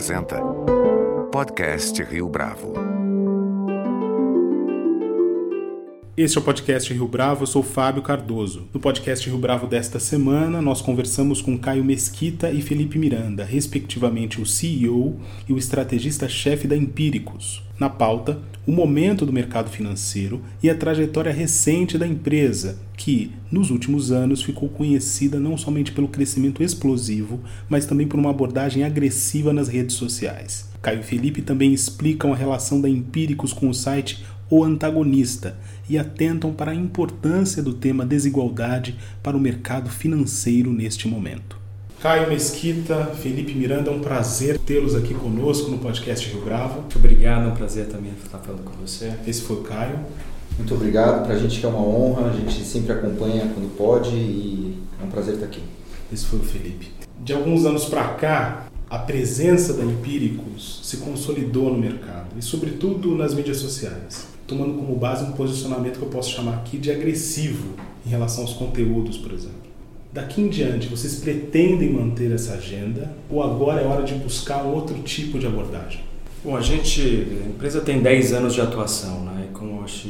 apresenta Podcast Rio Bravo. Este é o podcast Rio Bravo, eu sou Fábio Cardoso. No podcast Rio Bravo desta semana, nós conversamos com Caio Mesquita e Felipe Miranda, respectivamente o CEO e o estrategista-chefe da Empíricos. Na pauta, o momento do mercado financeiro e a trajetória recente da empresa, que, nos últimos anos, ficou conhecida não somente pelo crescimento explosivo, mas também por uma abordagem agressiva nas redes sociais. Caio e Felipe também explicam a relação da Empíricos com o site O Antagonista e atentam para a importância do tema desigualdade para o mercado financeiro neste momento. Caio Mesquita, Felipe Miranda, é um prazer tê-los aqui conosco no podcast Rio Bravo. Muito obrigado, é um prazer também estar falando com você. Esse foi o Caio. Muito obrigado, para a gente que é uma honra, a gente sempre acompanha quando pode e é um prazer estar aqui. Esse foi o Felipe. De alguns anos para cá, a presença da Empíricos se consolidou no mercado e, sobretudo, nas mídias sociais, tomando como base um posicionamento que eu posso chamar aqui de agressivo em relação aos conteúdos, por exemplo. Daqui em diante, vocês pretendem manter essa agenda ou agora é hora de buscar um outro tipo de abordagem? Bom, a gente, a empresa tem 10 anos de atuação, né? E como acho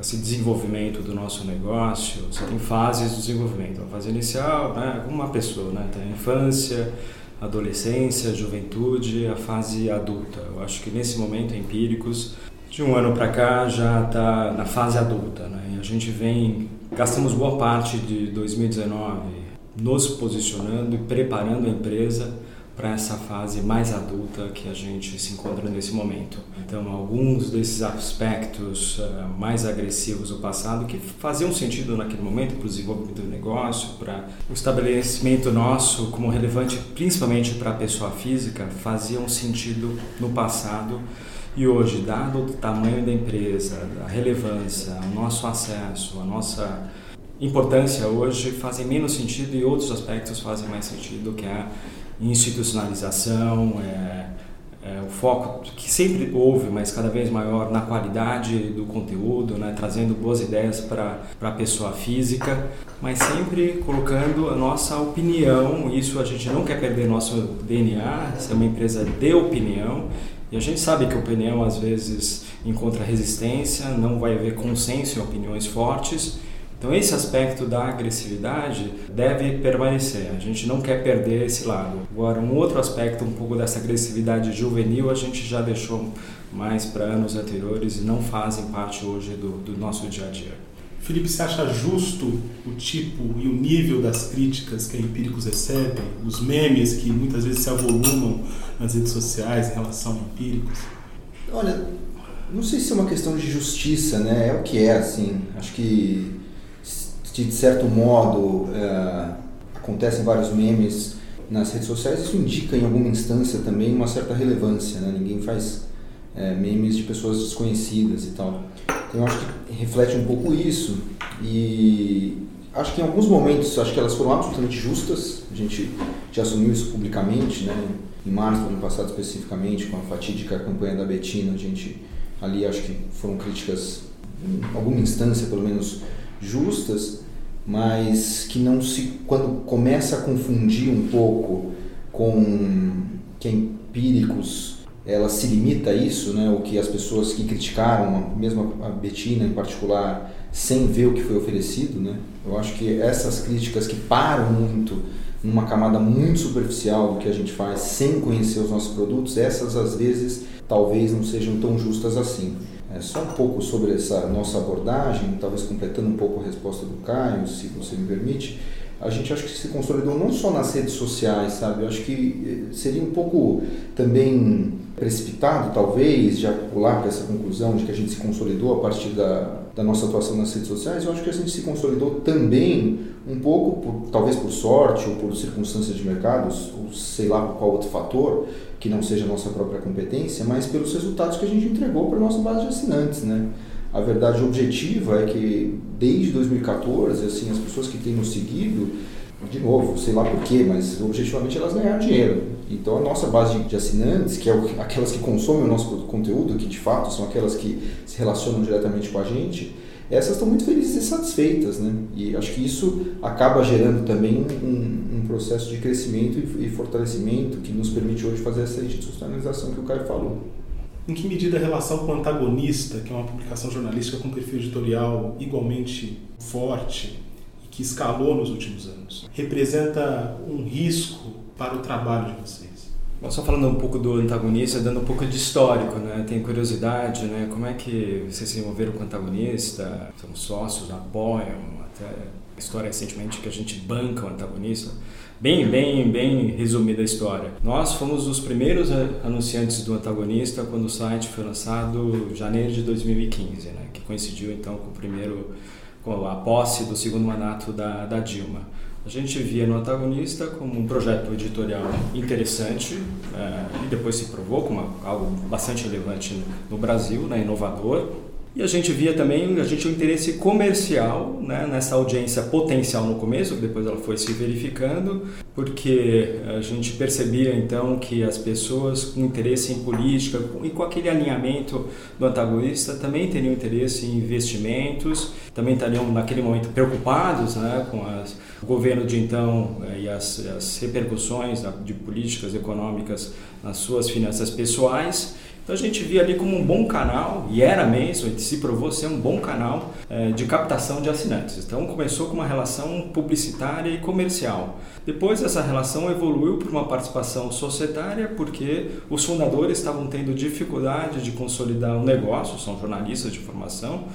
esse desenvolvimento do nosso negócio, você tem fases de desenvolvimento. A fase inicial, né, uma pessoa, né? Tem a infância, adolescência, juventude, a fase adulta. Eu acho que nesse momento, empíricos, de um ano para cá já está na fase adulta, né? E a gente vem Gastamos boa parte de 2019 nos posicionando e preparando a empresa para essa fase mais adulta que a gente se encontra nesse momento. Então, alguns desses aspectos uh, mais agressivos do passado que faziam sentido naquele momento para o desenvolvimento do negócio, para o estabelecimento nosso como relevante principalmente para a pessoa física, faziam sentido no passado e hoje, dado o tamanho da empresa, a relevância, o nosso acesso, a nossa importância hoje fazem menos sentido e outros aspectos fazem mais sentido, que é a institucionalização, é, é, o foco que sempre houve, mas cada vez maior na qualidade do conteúdo, né, trazendo boas ideias para a pessoa física, mas sempre colocando a nossa opinião. Isso a gente não quer perder nosso DNA, ser uma empresa de opinião e a gente sabe que a opinião às vezes encontra resistência, não vai haver consenso em opiniões fortes. Então esse aspecto da agressividade deve permanecer. A gente não quer perder esse lado. Agora um outro aspecto um pouco dessa agressividade juvenil a gente já deixou mais para anos anteriores e não fazem parte hoje do, do nosso dia a dia. Felipe, você acha justo o tipo e o nível das críticas que a Empíricos recebe, os memes que muitas vezes se avolumam nas redes sociais em relação a Empíricos? Olha, não sei se é uma questão de justiça, né? É o que é, assim. Acho que, de certo modo, é, acontecem vários memes nas redes sociais. Isso indica, em alguma instância, também uma certa relevância, né? Ninguém faz é, memes de pessoas desconhecidas e tal. Então, eu acho que reflete um pouco isso e acho que em alguns momentos acho que elas foram absolutamente justas. A gente já assumiu isso publicamente, né? Em março do ano passado especificamente, com a fatídica campanha da Betina, a gente ali acho que foram críticas em alguma instância pelo menos justas, mas que não se quando começa a confundir um pouco com que é empíricos ela se limita a isso, né? O que as pessoas que criticaram, mesmo a Betina em particular, sem ver o que foi oferecido, né? Eu acho que essas críticas que param muito numa camada muito superficial do que a gente faz, sem conhecer os nossos produtos, essas às vezes talvez não sejam tão justas assim. É só um pouco sobre essa nossa abordagem, talvez completando um pouco a resposta do Caio, se você me permite a gente acho que se consolidou não só nas redes sociais, sabe? Eu acho que eh, seria um pouco também precipitado, talvez, já pular para essa conclusão de que a gente se consolidou a partir da, da nossa atuação nas redes sociais. Eu acho que a gente se consolidou também um pouco, por, talvez por sorte ou por circunstâncias de mercados, ou sei lá qual outro fator, que não seja a nossa própria competência, mas pelos resultados que a gente entregou para a nossa base de assinantes, né? A verdade objetiva é que desde 2014, assim, as pessoas que têm nos seguido, de novo, sei lá porquê, mas objetivamente elas ganharam dinheiro. Então a nossa base de assinantes, que é aquelas que consomem o nosso conteúdo, que de fato são aquelas que se relacionam diretamente com a gente, essas estão muito felizes e satisfeitas, né? E acho que isso acaba gerando também um, um processo de crescimento e, e, fortalecimento que nos permite hoje fazer essa institucionalização que o Caio falou. Em que medida a relação com o Antagonista, que é uma publicação jornalística com perfil editorial igualmente forte que escalou nos últimos anos, representa um risco para o trabalho de vocês? Só falando um pouco do antagonista, dando um pouco de histórico, né? Tem curiosidade, né? Como é que vocês se envolveram com o antagonista? São sócios, apoiam, até história recentemente que a gente banca o antagonista. Bem, bem, bem resumida a história. Nós fomos os primeiros anunciantes do antagonista quando o site foi lançado em janeiro de 2015, né? Que coincidiu então com o primeiro, com a posse do segundo mandato da, da Dilma. A gente via no antagonista como um projeto editorial interessante é, e depois se provou como algo bastante relevante no Brasil, né, inovador. E a gente via também, a gente tinha um interesse comercial né, nessa audiência potencial no começo, que depois ela foi se verificando, porque a gente percebia então que as pessoas com interesse em política e com aquele alinhamento do antagonista também teriam interesse em investimentos, também estariam naquele momento preocupados né, com as, o governo de então eh, e as, as repercussões de políticas econômicas nas suas finanças pessoais então a gente via ali como um bom canal, e era mesmo, e se provou ser um bom canal é, de captação de assinantes. Então começou com uma relação publicitária e comercial. Depois essa relação evoluiu para uma participação societária, porque os fundadores estavam tendo dificuldade de consolidar o um negócio, são jornalistas de formação,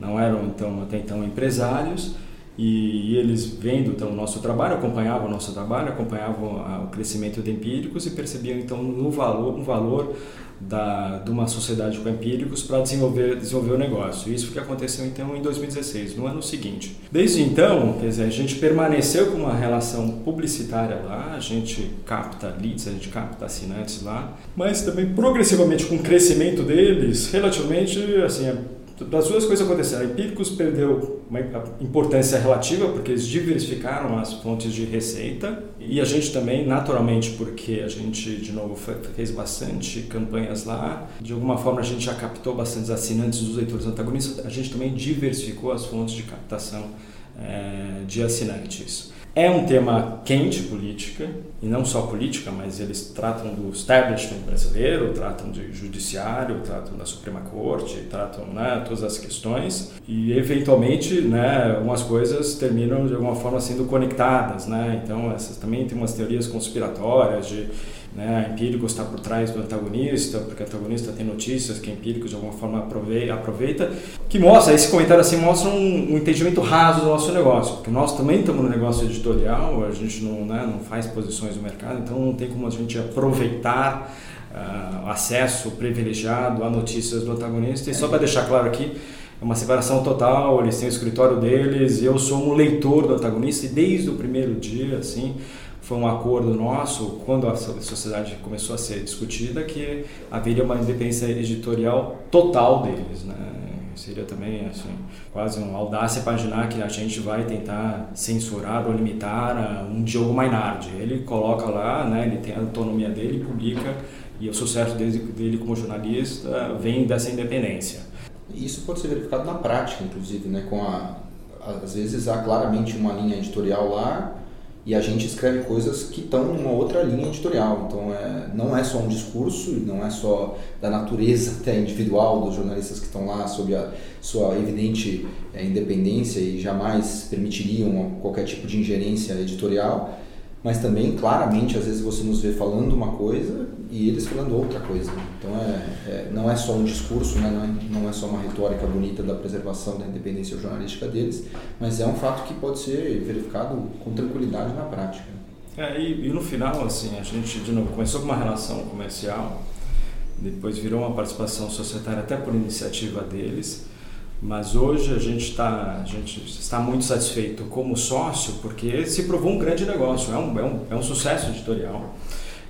não eram então até então empresários. E, eles vendo então o nosso trabalho, acompanhavam o nosso trabalho, acompanhavam o crescimento de empíricos e percebiam então no valor, um valor da, de uma sociedade com empíricos para desenvolver, desenvolver o negócio. Isso que aconteceu então em 2016, no ano seguinte. Desde então, quer dizer, a gente permaneceu com uma relação publicitária lá, a gente capta leads, a gente capta assinantes lá, mas também progressivamente com o crescimento deles, relativamente assim, das duas coisas aconteceram. Empíricos perdeu uma importância relativa porque eles diversificaram as fontes de receita e a gente também, naturalmente, porque a gente, de novo, fez bastante campanhas lá, de alguma forma a gente já captou bastantes assinantes dos leitores antagonistas, a gente também diversificou as fontes de captação é, de assinantes. É um tema quente política, e não só política, mas eles tratam do establishment brasileiro, tratam de judiciário, tratam da Suprema Corte, tratam né, todas as questões, e eventualmente né, algumas coisas terminam de alguma forma sendo conectadas. Né? Então, essas também tem umas teorias conspiratórias de né? Empíricos está por trás do antagonista, porque o antagonista tem notícias que Empíricos de alguma forma aproveita, que mostra, esse comentário assim mostra um, um, entendimento raso do nosso negócio, porque nós também estamos no negócio editorial, a gente não, né, não faz posições no mercado, então não tem como a gente aproveitar uh, acesso privilegiado a notícias do antagonista. E só para deixar claro aqui, é uma separação total, eles têm o escritório deles, eu sou um leitor do antagonista e desde o primeiro dia, assim, foi um acordo nosso, quando a sociedade começou a ser discutida, que haveria uma independência editorial total deles. Né? Seria também assim, quase uma audácia imaginar que a gente vai tentar censurar ou limitar um Diogo Mainardi. Ele coloca lá, né, ele tem a autonomia dele, publica, e o sucesso dele, dele como jornalista vem dessa independência. Isso pode ser verificado na prática, inclusive, né, com a, às vezes há claramente uma linha editorial lá e a gente escreve coisas que estão numa outra linha editorial. Então, é, não é só um discurso, não é só da natureza até individual dos jornalistas que estão lá sob a sua evidente é, independência e jamais permitiriam qualquer tipo de ingerência editorial, mas também, claramente, às vezes você nos vê falando uma coisa e eles falando outra coisa. Então, é, é não é só um discurso, né? não, é, não é só uma retórica bonita da preservação da independência jornalística deles, mas é um fato que pode ser verificado com tranquilidade na prática. É, e, e, no final, assim, a gente, de novo, começou com uma relação comercial, depois virou uma participação societária até por iniciativa deles, mas hoje a gente está a gente está muito satisfeito como sócio porque se provou um grande negócio é um, é um, é um sucesso editorial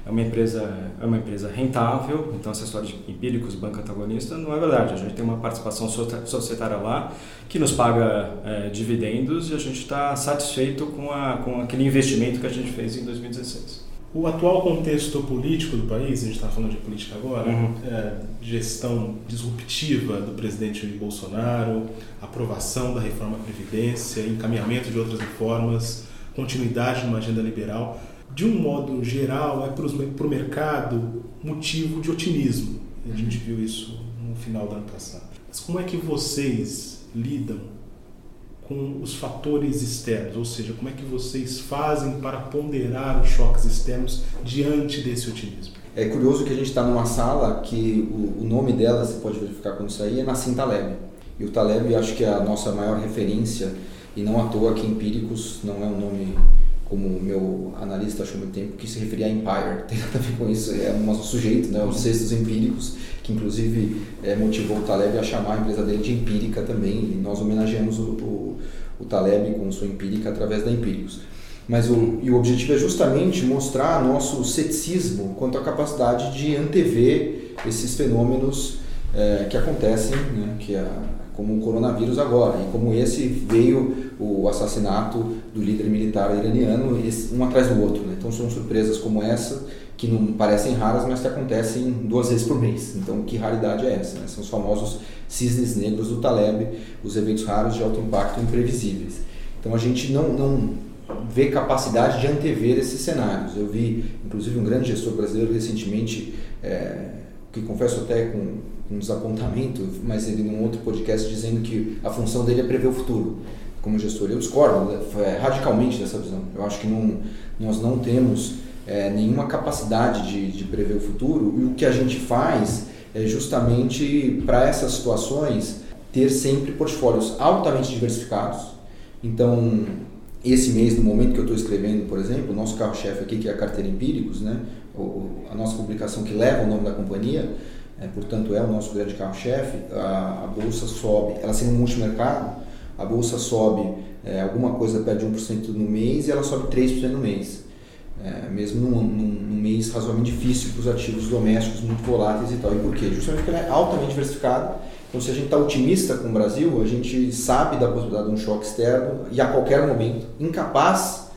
é uma empresa é uma empresa rentável então essa história de empíricos banco antagonista não é verdade a gente tem uma participação societária lá que nos paga é, dividendos e a gente está satisfeito com a com aquele investimento que a gente fez em 2016 O atual contexto político do país, a gente está falando de política agora, Uhum. é, gestão disruptiva do presidente Bolsonaro, aprovação da reforma da Previdência, encaminhamento de outras reformas, continuidade numa agenda liberal, de um modo geral, é para o mercado motivo de otimismo. A gente viu isso no final do ano passado. Mas como é que vocês lidam com os fatores externos, ou seja, como é que vocês fazem para ponderar os choques externos diante desse otimismo? É curioso que a gente está numa sala que o, o, nome dela, você pode verificar quando sair, é Nassim Taleb. E o Taleb acho que é a nossa maior referência, e não à toa que Empíricos não é um nome como meu analista achou muito tempo, que se referia a Empire. Tem nada a ver com isso, é um sujeito, né, os cestos empíricos, que inclusive é, motivou o Taleb a chamar a empresa dele de Empírica também, e nós homenageamos o, o, o Taleb com sua Empírica através da Empíricos. Mas o, e o objetivo é justamente mostrar nosso ceticismo quanto à capacidade de antever esses fenômenos é, que acontecem, né, que é, como o coronavírus agora, e como esse veio o assassinato do líder militar iraniano, um atrás do outro. Né? Então são surpresas como essa, que não parecem raras, mas que acontecem duas vezes por mês. Então que raridade é essa? Né? São os famosos cisnes negros do Taleb, os eventos raros de alto impacto imprevisíveis. Então a gente não, não vê capacidade de antever esses cenários. Eu vi, inclusive, um grande gestor brasileiro recentemente, é, que confesso até com um desapontamento, mas ele num outro podcast dizendo que a função dele é prever o futuro como gestor. Eu discordo é, radicalmente dessa visão. Eu acho que não, nós não temos é, nenhuma capacidade de, de prever o futuro e o que a gente faz é justamente para essas situações ter sempre portfólios altamente diversificados. Então, esse mês, no momento que eu estou escrevendo, por exemplo, o nosso carro-chefe aqui, que é a carteira Empíricos, né, a nossa publicação que leva o nome da companhia, é, portanto é o nosso grande carro-chefe, a, a, bolsa sobe, ela sendo um multimercado, a bolsa sobe é, alguma coisa perto de 1% no mês e ela sobe 3% no mês. É, mesmo num, num, num, mês razoavelmente difícil para os ativos domésticos muito voláteis e tal. E por quê? Justamente porque ela é altamente diversificada. Então, se a gente está otimista com o Brasil, a gente sabe da possibilidade de um choque externo e a qualquer momento, incapaz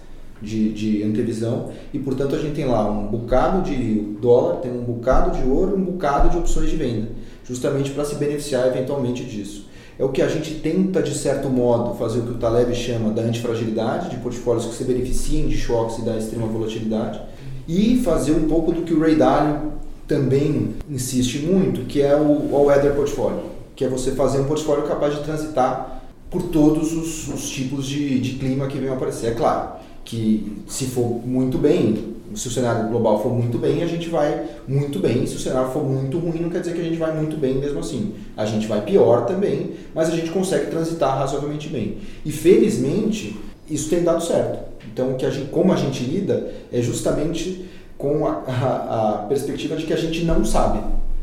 de, de antevisão, e portanto a gente tem lá um bocado de dólar, tem um bocado de ouro, um bocado de opções de venda, justamente para se beneficiar eventualmente disso é o que a gente tenta, de certo modo, fazer o que o Taleb chama da antifragilidade, de portfólios que se beneficiem de choques e da extrema volatilidade, e fazer um pouco do que o Ray Dalio também insiste muito, que é o all-weather portfólio, que é você fazer um portfólio capaz de transitar por todos os, os tipos de, de clima que venham aparecer. É claro que se for muito bem, se o cenário global for muito bem, a gente vai muito bem. Se o cenário for muito ruim, não quer dizer que a gente vai muito bem mesmo assim. A gente vai pior também, mas a gente consegue transitar razoavelmente bem. E felizmente, isso tem dado certo. Então, que a gente, como a gente lida é justamente com a, a, a perspectiva de que a gente não sabe.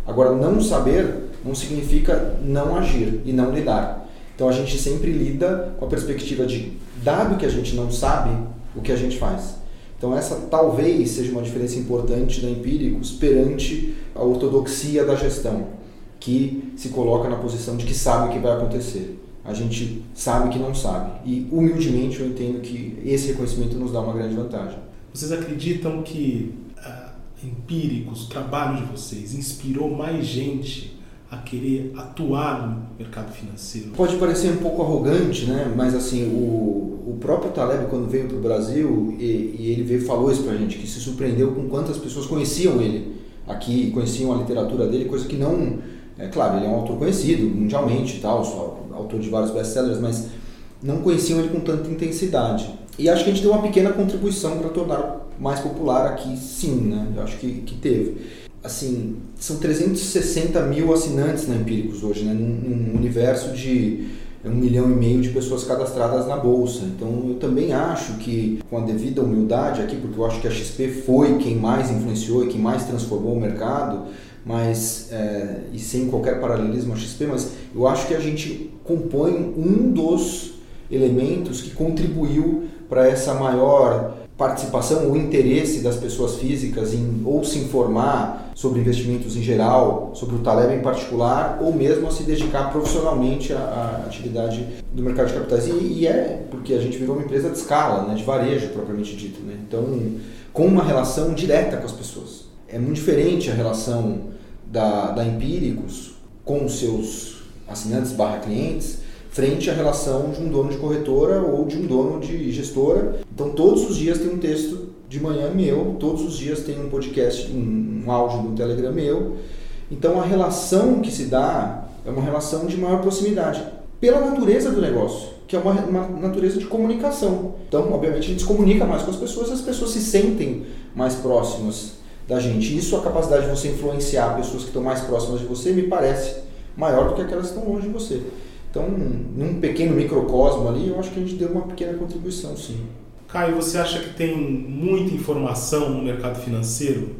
Agora, não saber não significa não agir e não lidar. Então, a gente sempre lida com a perspectiva de, dado que a gente não sabe, o que a gente faz. Então essa talvez seja uma diferença importante da Empíricos perante a ortodoxia da gestão, que se coloca na posição de que sabe o que vai acontecer. A gente sabe que não sabe. E humildemente eu entendo que esse reconhecimento nos dá uma grande vantagem. Vocês acreditam que uh, Empíricos, o trabalho de vocês, inspirou mais gente a querer atuar no mercado financeiro? Pode parecer um pouco arrogante, né? mas assim, o, o próprio Taleb, quando veio para o Brasil, e, e, ele veio falou isso para a gente, que se surpreendeu com quantas pessoas conheciam ele aqui, conheciam a literatura dele, coisa que não... É claro, ele é um autor conhecido mundialmente tal, só, autor de vários best-sellers, mas não conheciam ele com tanta intensidade. E acho que a gente deu uma pequena contribuição para tornar mais popular aqui, sim, né? Eu acho que, que teve assim, são 360 mil assinantes na Empíricos hoje, né? num, num universo de um milhão e meio de pessoas cadastradas na bolsa. Então eu também acho que, com a devida humildade aqui, porque eu acho que a XP foi quem mais influenciou e quem mais transformou o mercado, mas é, e sem qualquer paralelismo a XP, mas eu acho que a gente compõe um dos elementos que contribuiu para essa maior participação ou interesse das pessoas físicas em ou se informar sobre investimentos em geral, sobre o Taleb em particular, ou mesmo a se dedicar profissionalmente à, à atividade do mercado de capitais. E, e, é porque a gente virou uma empresa de escala, né, de varejo propriamente dito. Né? Então, com uma relação direta com as pessoas. É muito diferente a relação da, da Empíricos com os seus assinantes barra clientes frente à relação de um dono de corretora ou de um dono de gestora. Então, todos os dias tem um texto de manhã meu, todos os dias tem um podcast, um, um áudio no Telegram meu. Então, a relação que se dá é uma relação de maior proximidade, pela natureza do negócio, que é uma, uma natureza de comunicação. Então, obviamente, a gente se comunica mais com as pessoas, as pessoas se sentem mais próximas da gente. Isso, a capacidade de você influenciar pessoas que estão mais próximas de você, me parece maior do que aquelas que estão longe de você. Então, num pequeno microcosmo ali, eu acho que a gente deu uma pequena contribuição, sim. Caio, você acha que tem muita informação no mercado financeiro?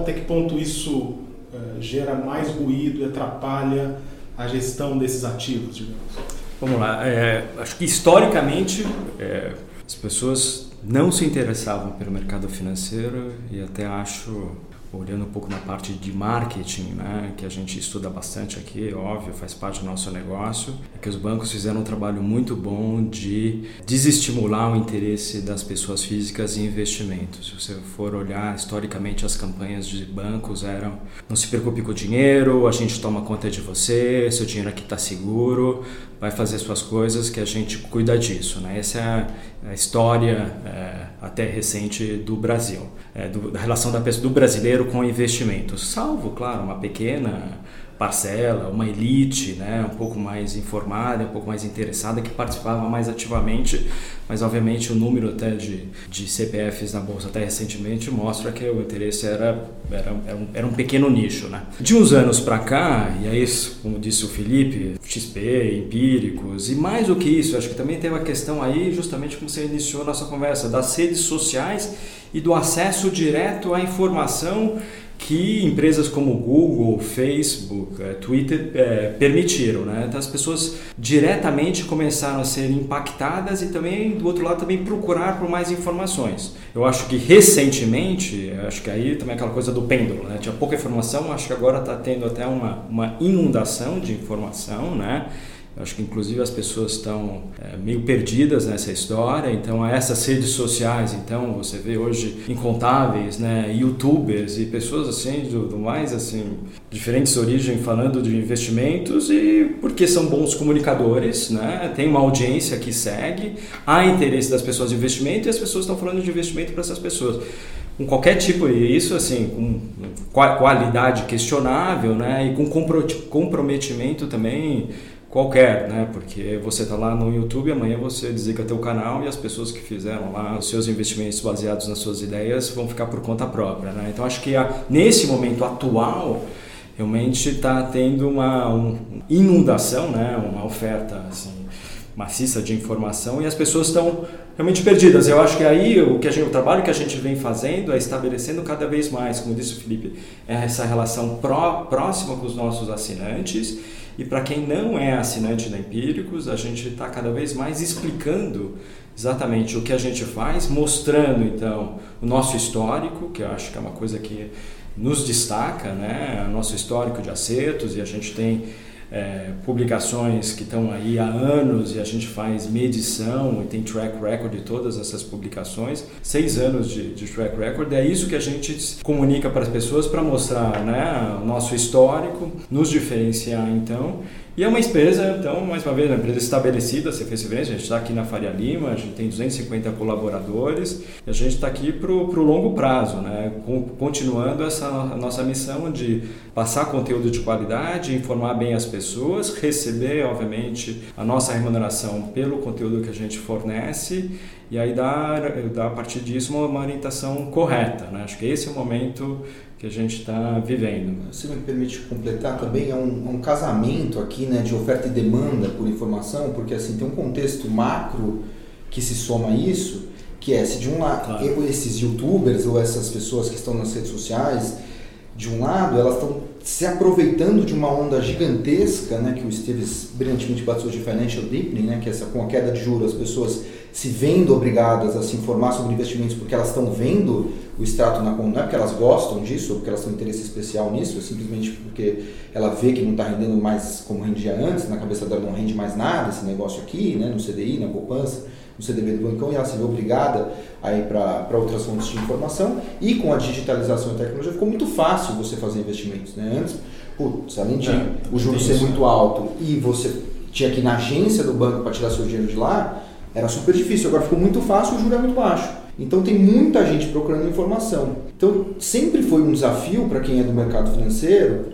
Até que ponto isso uh, gera mais ruído e atrapalha a gestão desses ativos, digamos? Vamos lá. É, acho que historicamente é, as pessoas não se interessavam pelo mercado financeiro e até acho olhando um pouco na parte de marketing, né, que a gente estuda bastante aqui, óbvio, faz parte do nosso negócio, é que os bancos fizeram um trabalho muito bom de desestimular o interesse das pessoas físicas em investimentos. Se você for olhar historicamente as campanhas de bancos eram não se preocupe com o dinheiro, a gente toma conta de você, seu dinheiro aqui está seguro, vai fazer suas coisas que a gente cuida disso. Né? Essa é a história é, até recente do Brasil, é, do, da relação da do brasileiro com investimentos, salvo, claro, uma pequena parcela, uma elite, né, um pouco mais informada, um pouco mais interessada, que participava mais ativamente, mas obviamente o número até de, de CPFs na bolsa até recentemente mostra que o interesse era, era, era, um, era um pequeno nicho. Né. De uns anos para cá, e aí, como disse o Felipe, XP, empíricos, e mais do que isso, acho que também tem uma questão aí, justamente como você iniciou a nossa conversa, das redes sociais e do acesso direto à informação que empresas como Google, Facebook, eh, Twitter é, permitiram. Né? Então as pessoas diretamente começaram a ser impactadas e também, do outro lado, também procurar por mais informações. Eu acho que recentemente, acho que aí também é aquela coisa do pêndulo, né? tinha pouca informação, acho que agora está tendo até uma, uma inundação de informação, né? Acho que inclusive as pessoas estão é, meio perdidas nessa história. Então, essas redes sociais, então você vê hoje incontáveis, né, YouTubers e pessoas assim do, do mais assim diferentes origens falando de investimentos e porque são bons comunicadores, né? Tem uma audiência que segue, há interesse das pessoas em investimento e as pessoas estão falando de investimento para essas pessoas com qualquer tipo e isso assim com qualidade questionável né e com comprometimento também qualquer, né? Porque você está lá no YouTube, amanhã você desliga teu canal e as pessoas que fizeram lá os seus investimentos baseados nas suas ideias vão ficar por conta própria, né? Então acho que a, nesse momento atual realmente está tendo uma um, inundação, né? Uma oferta assim maciça de informação e as pessoas estão realmente perdidas. Eu acho que aí o, que gente, o trabalho que a gente vem fazendo é estabelecendo cada vez mais, como disse o Felipe, essa relação pró, próxima com os nossos assinantes e para quem não é assinante da Empíricos, a gente está cada vez mais explicando exatamente o que a gente faz, mostrando então o nosso histórico, que eu acho que é uma coisa que nos destaca, né? O nosso histórico de acertos e a gente tem é, publicações que estão aí há anos e a gente faz medição e tem track record de todas essas publicações, seis anos de, de track record, é isso que a gente comunica para as pessoas para mostrar né, o nosso histórico, nos diferenciar então e é uma empresa, então, mais uma vez, uma empresa estabelecida, você fez referência, a gente está aqui na Faria Lima, a gente tem 250 colaboradores a gente está aqui para o longo prazo, né? continuando essa nossa missão de passar conteúdo de qualidade, informar bem as pessoas, receber, obviamente, a nossa remuneração pelo conteúdo que a gente fornece e aí dar, dar a partir disso uma, uma orientação correta. Né? Acho que esse é o momento que a gente está vivendo. Se me permite completar também, é um, é um, casamento aqui né, de oferta e demanda por informação, porque assim tem um contexto macro que se soma a isso, que é se de um lado claro. esses youtubers ou essas pessoas que estão nas redes sociais, de um lado elas estão se aproveitando de uma onda gigantesca, né, que o Esteves brilhantemente bateu de financial deepening, né, que é essa com a queda de juros as pessoas se vendo obrigadas a se informar sobre investimentos porque elas estão vendo o extrato na conta, não é porque elas gostam disso ou porque elas têm um interesse especial nisso, é simplesmente porque ela vê que não está rendendo mais como rendia antes, na cabeça dela não rende mais nada esse negócio aqui, né, no CDI, na poupança, no CDB do bancão, e ela se vê obrigada a ir para outras fontes de informação. E com a digitalização e tecnologia ficou muito fácil você fazer investimentos. Né? Antes, putz, além de é, o juro ser muito alto e você tinha que ir na agência do banco para tirar seu dinheiro de lá, era super difícil. Agora ficou muito fácil o juro é muito baixo. Então tem muita gente procurando informação. Então sempre foi um desafio para quem é do mercado financeiro,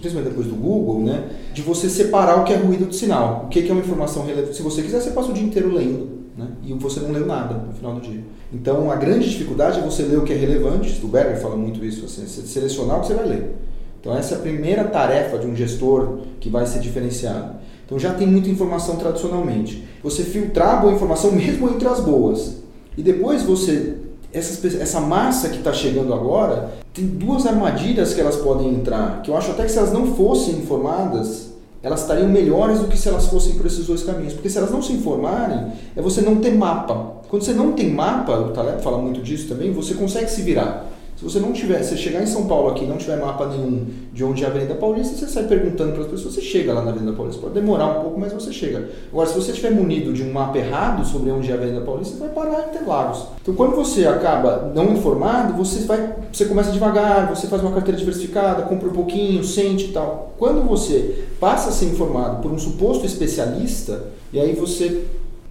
principalmente depois do Google, né, de você separar o que é ruído do sinal. O que é uma informação relevante. Se você quiser, você passa o dia inteiro lendo. Né, e você não leu nada no final do dia. Então a grande dificuldade é você ler o que é relevante. O Berger fala muito isso, assim, você selecionar o que você vai ler. Então essa é a primeira tarefa de um gestor que vai ser diferenciado. Então já tem muita informação tradicionalmente. Você filtrar a boa informação mesmo entre as boas. E depois você essa, essa massa que está chegando agora tem duas armadilhas que elas podem entrar, que eu acho até que se elas não fossem informadas, elas estariam melhores do que se elas fossem por esses dois caminhos. Porque se elas não se informarem, é você não ter mapa. Quando você não tem mapa, o Taleb fala muito disso também, você consegue se virar. Se você não tiver, se chegar em São Paulo aqui não tiver mapa nenhum de onde é a Avenida Paulista, você sai perguntando para as pessoas, você chega lá na Avenida Paulista. Pode demorar um pouco, mas você chega. Agora, se você estiver munido de um mapa errado sobre onde é a Avenida Paulista, você vai parar em Interlagos. Então, quando você acaba não informado, você vai, você começa devagar, você faz uma carteira diversificada, compra um pouquinho, sente e tal. Quando você passa a ser informado por um suposto especialista, e aí você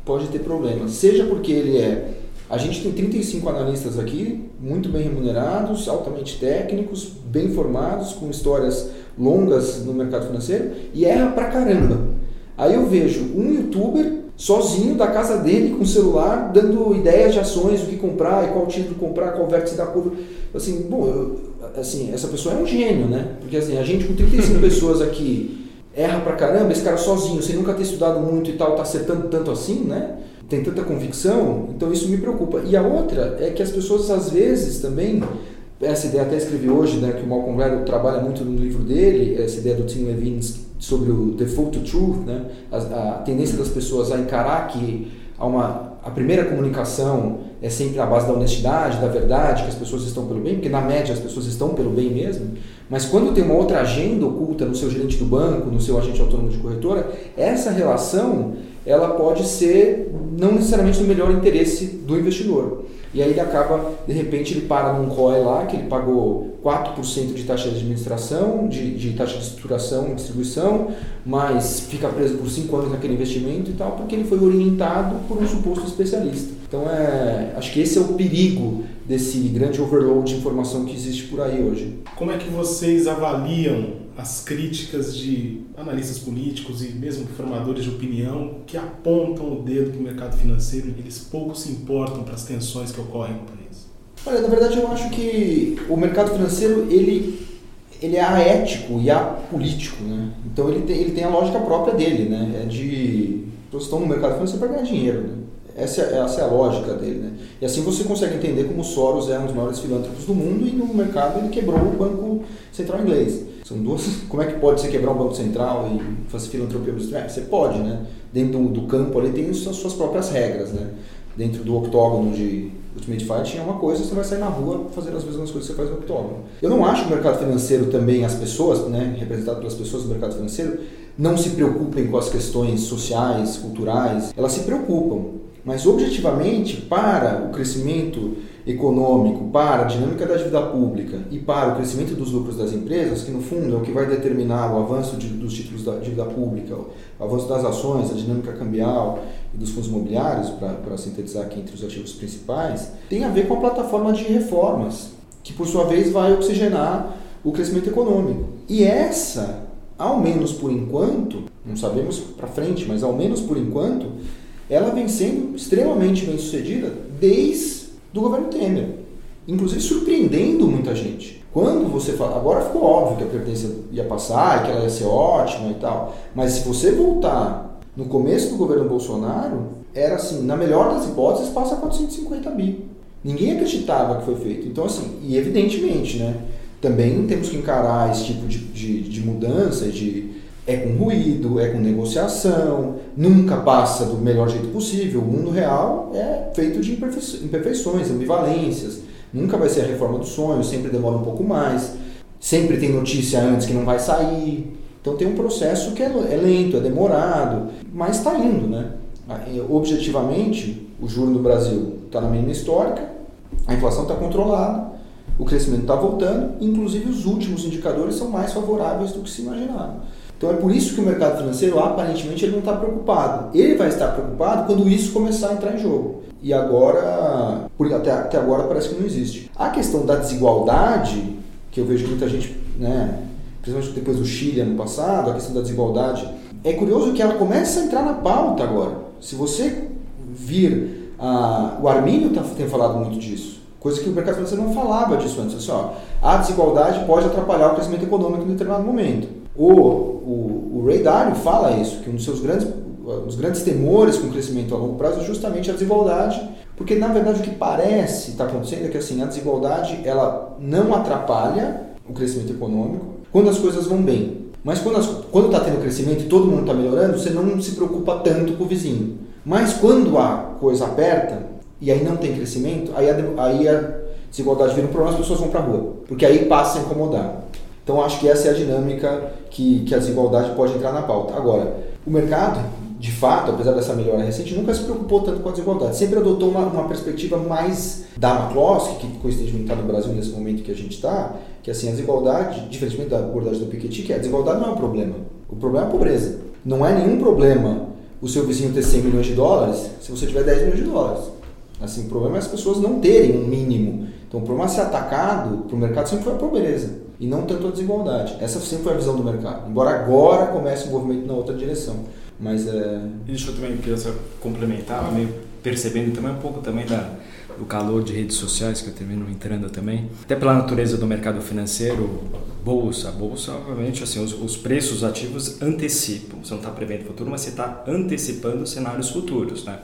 pode ter problemas. Seja porque ele é a gente tem 35 analistas aqui, muito bem remunerados, altamente técnicos, bem formados, com histórias longas no mercado financeiro e erra pra caramba. Aí eu vejo um youtuber sozinho da casa dele com o celular dando ideias de ações, o que comprar e qual título comprar, qual vértice da curva. Assim, bom, eu, assim, essa pessoa é um gênio, né? Porque assim, a gente com 35 pessoas aqui erra pra caramba, esse cara sozinho, sem nunca ter estudado muito e tal, tá acertando tanto assim, né? Tem tanta convicção, então isso me preocupa. E a outra é que as pessoas às vezes também, essa ideia até escrevi hoje, né, que o Malcolm Gladwell trabalha muito no livro dele, essa ideia do Tim Levine sobre o default to truth, né, a, a tendência das pessoas a encarar que há uma, a primeira comunicação é sempre a base da honestidade, da verdade, que as pessoas estão pelo bem, porque na média as pessoas estão pelo bem mesmo, mas quando tem uma outra agenda oculta no seu gerente do banco, no seu agente autônomo de corretora, essa relação ela pode ser não necessariamente no melhor interesse do investidor. E aí ele acaba, de repente, ele para num COE lá, que ele pagou 4% de taxa de administração, de, de taxa de estruturação e distribuição, mas fica preso por 5 anos naquele investimento e tal, porque ele foi orientado por um suposto especialista. Então, é, acho que esse é o perigo desse grande overload de informação que existe por aí hoje. Como é que vocês avaliam as críticas de analistas políticos e mesmo formadores de opinião que apontam o dedo para o mercado financeiro e eles pouco se importam para as tensões que ocorrem no país? Olha, na verdade eu acho que o mercado financeiro ele, ele é aético e apolítico, né? Então ele tem, ele tem a lógica própria dele, né? É de... Estão no mercado financeiro para ganhar dinheiro, né? Essa, é, essa é a lógica dele. Né? E assim você consegue entender como Soros é um dos maiores filântropos do mundo e no mercado ele quebrou o Banco Central Inglês. São duas. Como é que pode você quebrar um banco central e fazer filantropia industrial? Você pode, né? Dentro do, do campo ali tem as suas próprias regras, né? Dentro do octógono de Ultimate Fight tinha uma coisa, você vai sair na rua fazendo as mesmas coisas que você faz no octógono. Eu não acho que o mercado financeiro também, as pessoas, né, representado pelas pessoas do mercado financeiro, não se preocupem com as questões sociais, culturais. Elas se preocupam. Mas objetivamente, para o crescimento econômico, para a dinâmica da dívida pública e para o crescimento dos lucros das empresas, que no fundo é o que vai determinar o avanço de, dos títulos da dívida pública, o avanço das ações, a dinâmica cambial e dos fundos imobiliários, para sintetizar aqui entre os ativos principais, tem a ver com a plataforma de reformas, que por sua vez vai oxigenar o crescimento econômico. E essa, ao menos por enquanto, não sabemos para frente, mas ao menos por enquanto, ela vem sendo extremamente bem sucedida desde o governo Temer, inclusive surpreendendo muita gente. Quando você fala, agora ficou óbvio que a Previdência ia passar que ela ia ser ótima e tal, mas se você voltar no começo do governo Bolsonaro, era assim, na melhor das hipóteses, passa 450 bi. Ninguém acreditava que foi feito. Então, assim, e evidentemente, né, também temos que encarar esse tipo de, de, de mudança, de é com ruído, é com negociação, nunca passa do melhor jeito possível. O mundo real é feito de imperfeições, ambivalências. Nunca vai ser a reforma do sonho, sempre demora um pouco mais. Sempre tem notícia antes que não vai sair. Então tem um processo que é, é lento, é demorado, mas está indo, né? Objetivamente, o juro no Brasil está na mínima histórica, a inflação está controlada, o crescimento está voltando, inclusive os últimos indicadores são mais favoráveis do que se imaginava. Então é por isso que o mercado financeiro, aparentemente, ele não está preocupado. Ele vai estar preocupado quando isso começar a entrar em jogo. E agora, até, até agora parece que não existe. A questão da desigualdade, que eu vejo muita gente, né, principalmente depois do Chile ano passado, a questão da desigualdade, é curioso que ela começa a entrar na pauta agora. Se você vir, ah, o Armínio tá, tem falado muito disso, coisa que o mercado financeiro não falava disso antes. Assim, ó, a desigualdade pode atrapalhar o crescimento econômico em determinado momento. O, o, o Ray Dalio fala isso, que um dos seus grandes, os grandes temores com o crescimento a longo prazo é justamente a desigualdade, porque na verdade o que parece estar acontecendo é que assim, a desigualdade ela não atrapalha o crescimento econômico quando as coisas vão bem. Mas quando está tendo crescimento e todo mundo está melhorando, você não se preocupa tanto com o vizinho. Mas quando a coisa aperta e aí não tem crescimento, aí a, aí a desigualdade vira um problema, as pessoas vão para a rua. Porque aí passa a incomodar. Então acho que essa é a dinâmica que, que a desigualdade pode entrar na pauta. Agora, o mercado, de fato, apesar dessa melhora recente, nunca se preocupou tanto com a desigualdade. Sempre adotou uma, uma perspectiva mais da McCloskey, que coincidentemente está no Brasil nesse momento que a gente está, que assim, a desigualdade, diferentemente da abordagem do Piketty, que a desigualdade não é um problema. O problema é a pobreza. Não é nenhum problema o seu vizinho ter 100 milhões de dólares se você tiver 10 milhões de dólares. Assim, o problema é as pessoas não terem um mínimo. Então, o problema é ser atacado para o mercado sempre foi a pobreza e não tanto a desigualdade. Essa sempre foi a visão do mercado. Embora agora comece o movimento na outra direção. Mas é... Deixa eu também complementar, meio percebendo também um pouco também da, do calor de redes sociais, que eu termino entrando também. Até pela natureza do mercado financeiro, bolsa, bolsa, obviamente, assim, os, os preços ativos antecipam. Você não está prevendo o futuro, mas você está antecipando cenários futuros, né?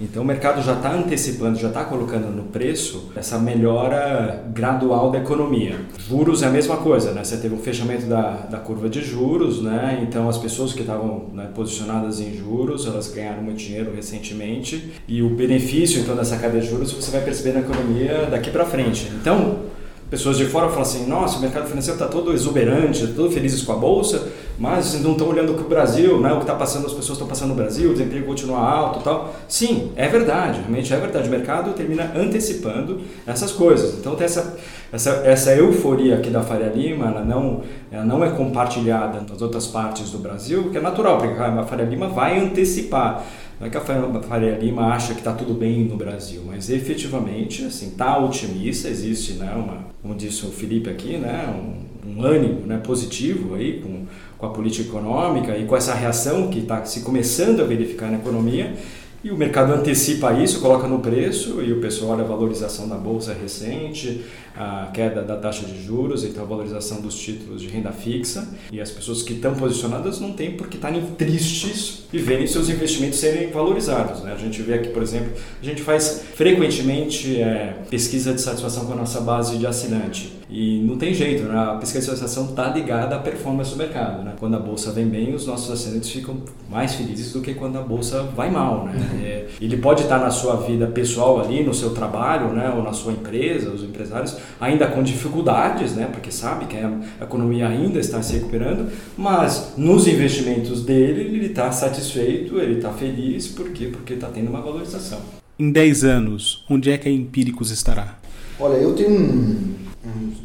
Então o mercado já está antecipando, já está colocando no preço essa melhora gradual da economia. Juros é a mesma coisa, né? Você teve um fechamento da, da curva de juros, né? Então as pessoas que estavam né, posicionadas em juros, elas ganharam muito dinheiro recentemente e o benefício então dessa cadeia de juros você vai perceber na economia daqui para frente. Então pessoas de fora falam assim: nossa, o mercado financeiro está todo exuberante, todo felizes com a bolsa, mas não estão olhando o que o Brasil, né, o que está passando, as pessoas estão passando no Brasil, o desemprego continua alto tal. Sim, é verdade, realmente é verdade. O mercado termina antecipando essas coisas. Então tem essa, essa, essa euforia aqui da Faria Lima, ela não, ela não é compartilhada nas outras partes do Brasil, que é natural, porque a Faria Lima vai antecipar. Não é que a Faria Lima acha que está tudo bem no Brasil, mas efetivamente assim está otimista, existe, né, uma, como disse o Felipe aqui, né, um, um ânimo né, positivo aí com, com a política econômica e com essa reação que está se começando a verificar na economia e o mercado antecipa isso, coloca no preço e o pessoal olha a valorização da bolsa recente, a queda da taxa de juros, então a valorização dos títulos de renda fixa e as pessoas que estão posicionadas não têm por que estarem tristes e verem seus investimentos serem valorizados. Né? A gente vê aqui, por exemplo, a gente faz frequentemente é, pesquisa de satisfação com a nossa base de assinante e não tem jeito, né? a pesquisa de satisfação está ligada à performance do mercado. Né? Quando a bolsa vem bem, os nossos assinantes ficam mais felizes do que quando a bolsa vai mal. Né? É, ele pode estar na sua vida pessoal ali, no seu trabalho, né? ou na sua empresa, os empresários, ainda com dificuldades, né? porque sabe que a economia ainda está se recuperando, mas nos investimentos dele ele está satisfeito, ele está feliz, por quê? Porque está tendo uma valorização. Em 10 anos, onde é que a Empíricos estará? Olha, eu tenho um,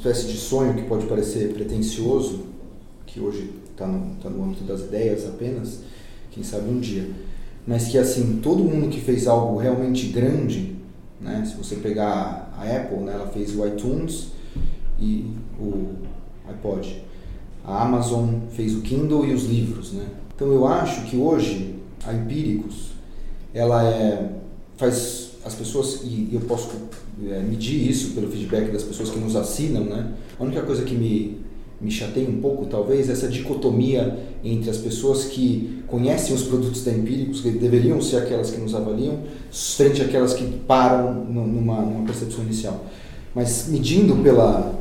espécie de sonho que pode parecer pretencioso, que hoje está no, tá no âmbito das ideias apenas, quem sabe um dia, mas que assim, todo mundo que fez algo realmente grande, né, se você pegar a Apple, né, ela fez o iTunes e o iPod. A Amazon fez o Kindle e os livros, né? Então eu acho que hoje a Empíricos ela é, faz as pessoas e eu posso é, medir isso pelo feedback das pessoas que nos assinam, né? A única coisa que me me chateia um pouco, talvez, essa dicotomia entre as pessoas que conhecem os produtos da Empíricos, que deveriam ser aquelas que nos avaliam, frente àquelas que param numa, numa percepção inicial. Mas medindo pela,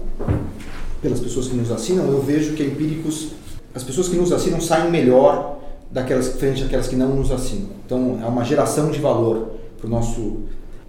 pelas pessoas que nos assinam, eu vejo que a Empíricos as pessoas que nos assinam saem melhor daquelas frente àquelas que não nos assinam. Então é uma geração de valor para o nosso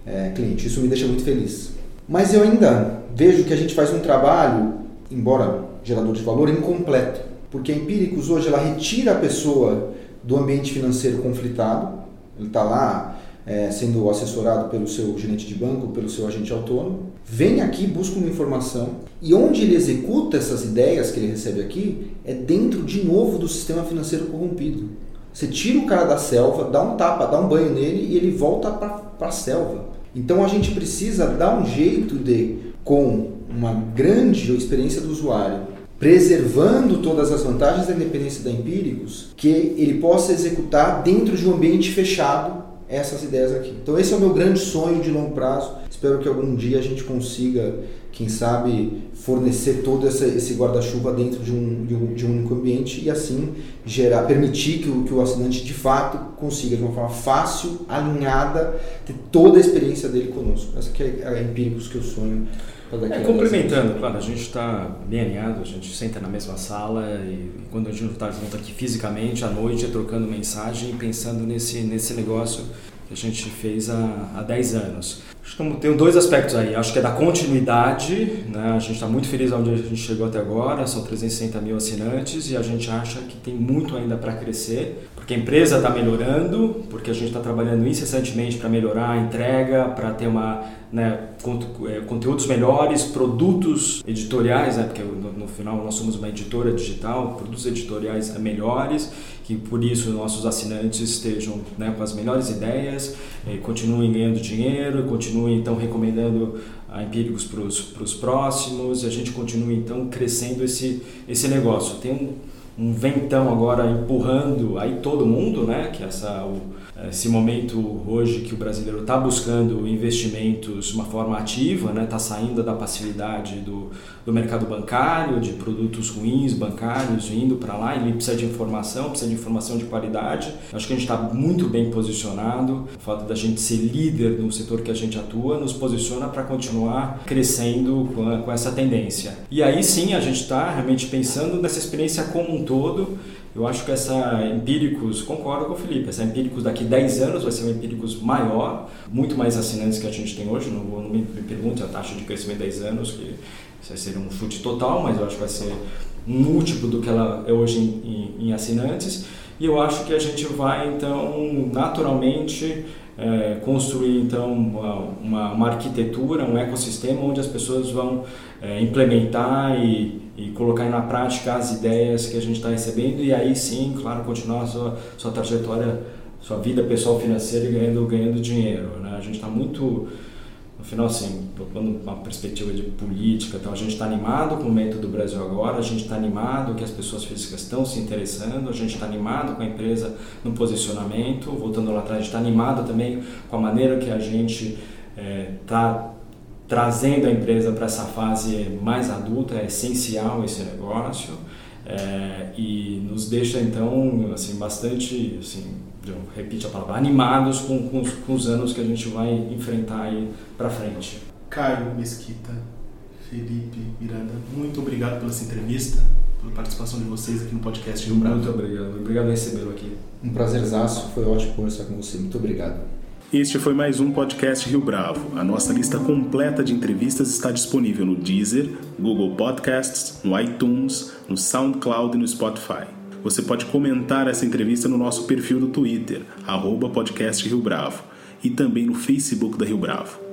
é, cliente. Isso me deixa muito feliz. Mas eu ainda vejo que a gente faz um trabalho, embora gerador de valor, incompleto. Porque a Empíricos hoje ela retira a pessoa do ambiente financeiro conflitado. Ele está lá é, sendo assessorado pelo seu gerente de banco, pelo seu agente autônomo, vem aqui, busca uma informação e onde ele executa essas ideias que ele recebe aqui é dentro de novo do sistema financeiro corrompido. Você tira o cara da selva, dá um tapa, dá um banho nele e ele volta para a selva. Então a gente precisa dar um jeito de, com uma grande experiência do usuário, preservando todas as vantagens da independência da Empíricos, que ele possa executar dentro de um ambiente fechado essas ideias aqui. Então esse é o meu grande sonho de longo prazo. Espero que algum dia a gente consiga, quem sabe, fornecer todo esse, esse guarda-chuva dentro de um, de um, de, um, único ambiente e assim gerar, permitir que o, que o assinante de fato consiga de uma forma fácil, alinhada, ter toda a experiência dele conosco. Essa que é a Empíricos que eu sonho é, complementando, claro, a gente está bem alinhado, a gente senta na mesma sala e, quando a gente está junto aqui fisicamente, à noite, trocando mensagem e pensando nesse, nesse negócio que a gente fez há, há 10 anos. Acho que tem dois aspectos aí. Acho que é da continuidade, né? a gente está muito feliz onde a gente chegou até agora, são 360 mil assinantes e a gente acha que tem muito ainda para crescer, porque a empresa está melhorando, porque a gente está trabalhando incessantemente para melhorar a entrega, para ter uma né, é, conteúdos melhores, produtos editoriais, né, porque no, no, final nós somos uma editora digital, produtos editoriais melhores, que por isso nossos assinantes estejam né, com as melhores ideias, continuem ganhando dinheiro, continuem então recomendando a Empíricos para os próximos, e a gente continue então crescendo esse, esse negócio. Tem um, um ventão agora empurrando aí todo mundo, né, que essa o, esse momento hoje que o brasileiro está buscando investimentos de uma forma ativa, está né? Tá saindo da passividade do, do mercado bancário, de produtos ruins bancários, indo para lá, ele precisa de informação, precisa de informação de qualidade. Acho que a gente está muito bem posicionado, o fato da gente ser líder no setor que a gente atua nos posiciona para continuar crescendo com, a, com essa tendência. E aí sim a gente está realmente pensando nessa experiência como um todo eu acho que essa Empíricos, concordo com o Felipe, essa Empíricos daqui 10 anos vai ser um Empíricos maior, muito mais assinantes que a gente tem hoje, não, vou, não me, me pergunte a taxa de crescimento em 10 anos, que vai ser um chute total, mas eu acho que vai ser múltiplo do que ela é hoje em, em, em assinantes. E eu acho que a gente vai, então, naturalmente é, construir então uma, uma, uma, arquitetura, um ecossistema onde as pessoas vão é, implementar e, e colocar na prática as ideias que a gente está recebendo e aí sim, claro, continuar a sua, sua trajetória, sua vida pessoal financeira e ganhando, ganhando dinheiro. Né? A gente está muito no final, assim, procurando uma perspectiva de política, então a gente está animado com o momento do Brasil agora, a gente está animado que as pessoas físicas estão se interessando, a gente está animado com a empresa no posicionamento, voltando lá atrás, a gente está animado também com a maneira que a gente está é, trazendo a empresa para essa fase mais adulta, é essencial esse negócio é, e nos deixa então assim bastante assim eu repito a palavra, animados com, com, com os anos que a gente vai enfrentar aí para frente. Caio Mesquita, Felipe Miranda, muito obrigado pela essa entrevista, pela participação de vocês aqui no podcast Rio Bravo. Muito obrigado, obrigado por recebê-lo aqui. Um prazerzaço, foi ótimo conversar com você, muito obrigado. Este foi mais um podcast Rio Bravo. A nossa lista completa de entrevistas está disponível no Deezer, Google Podcasts, no iTunes, no SoundCloud e no Spotify. Você pode comentar essa entrevista no nosso perfil do Twitter, arroba podcast Rio Bravo, e também no Facebook da Rio Bravo.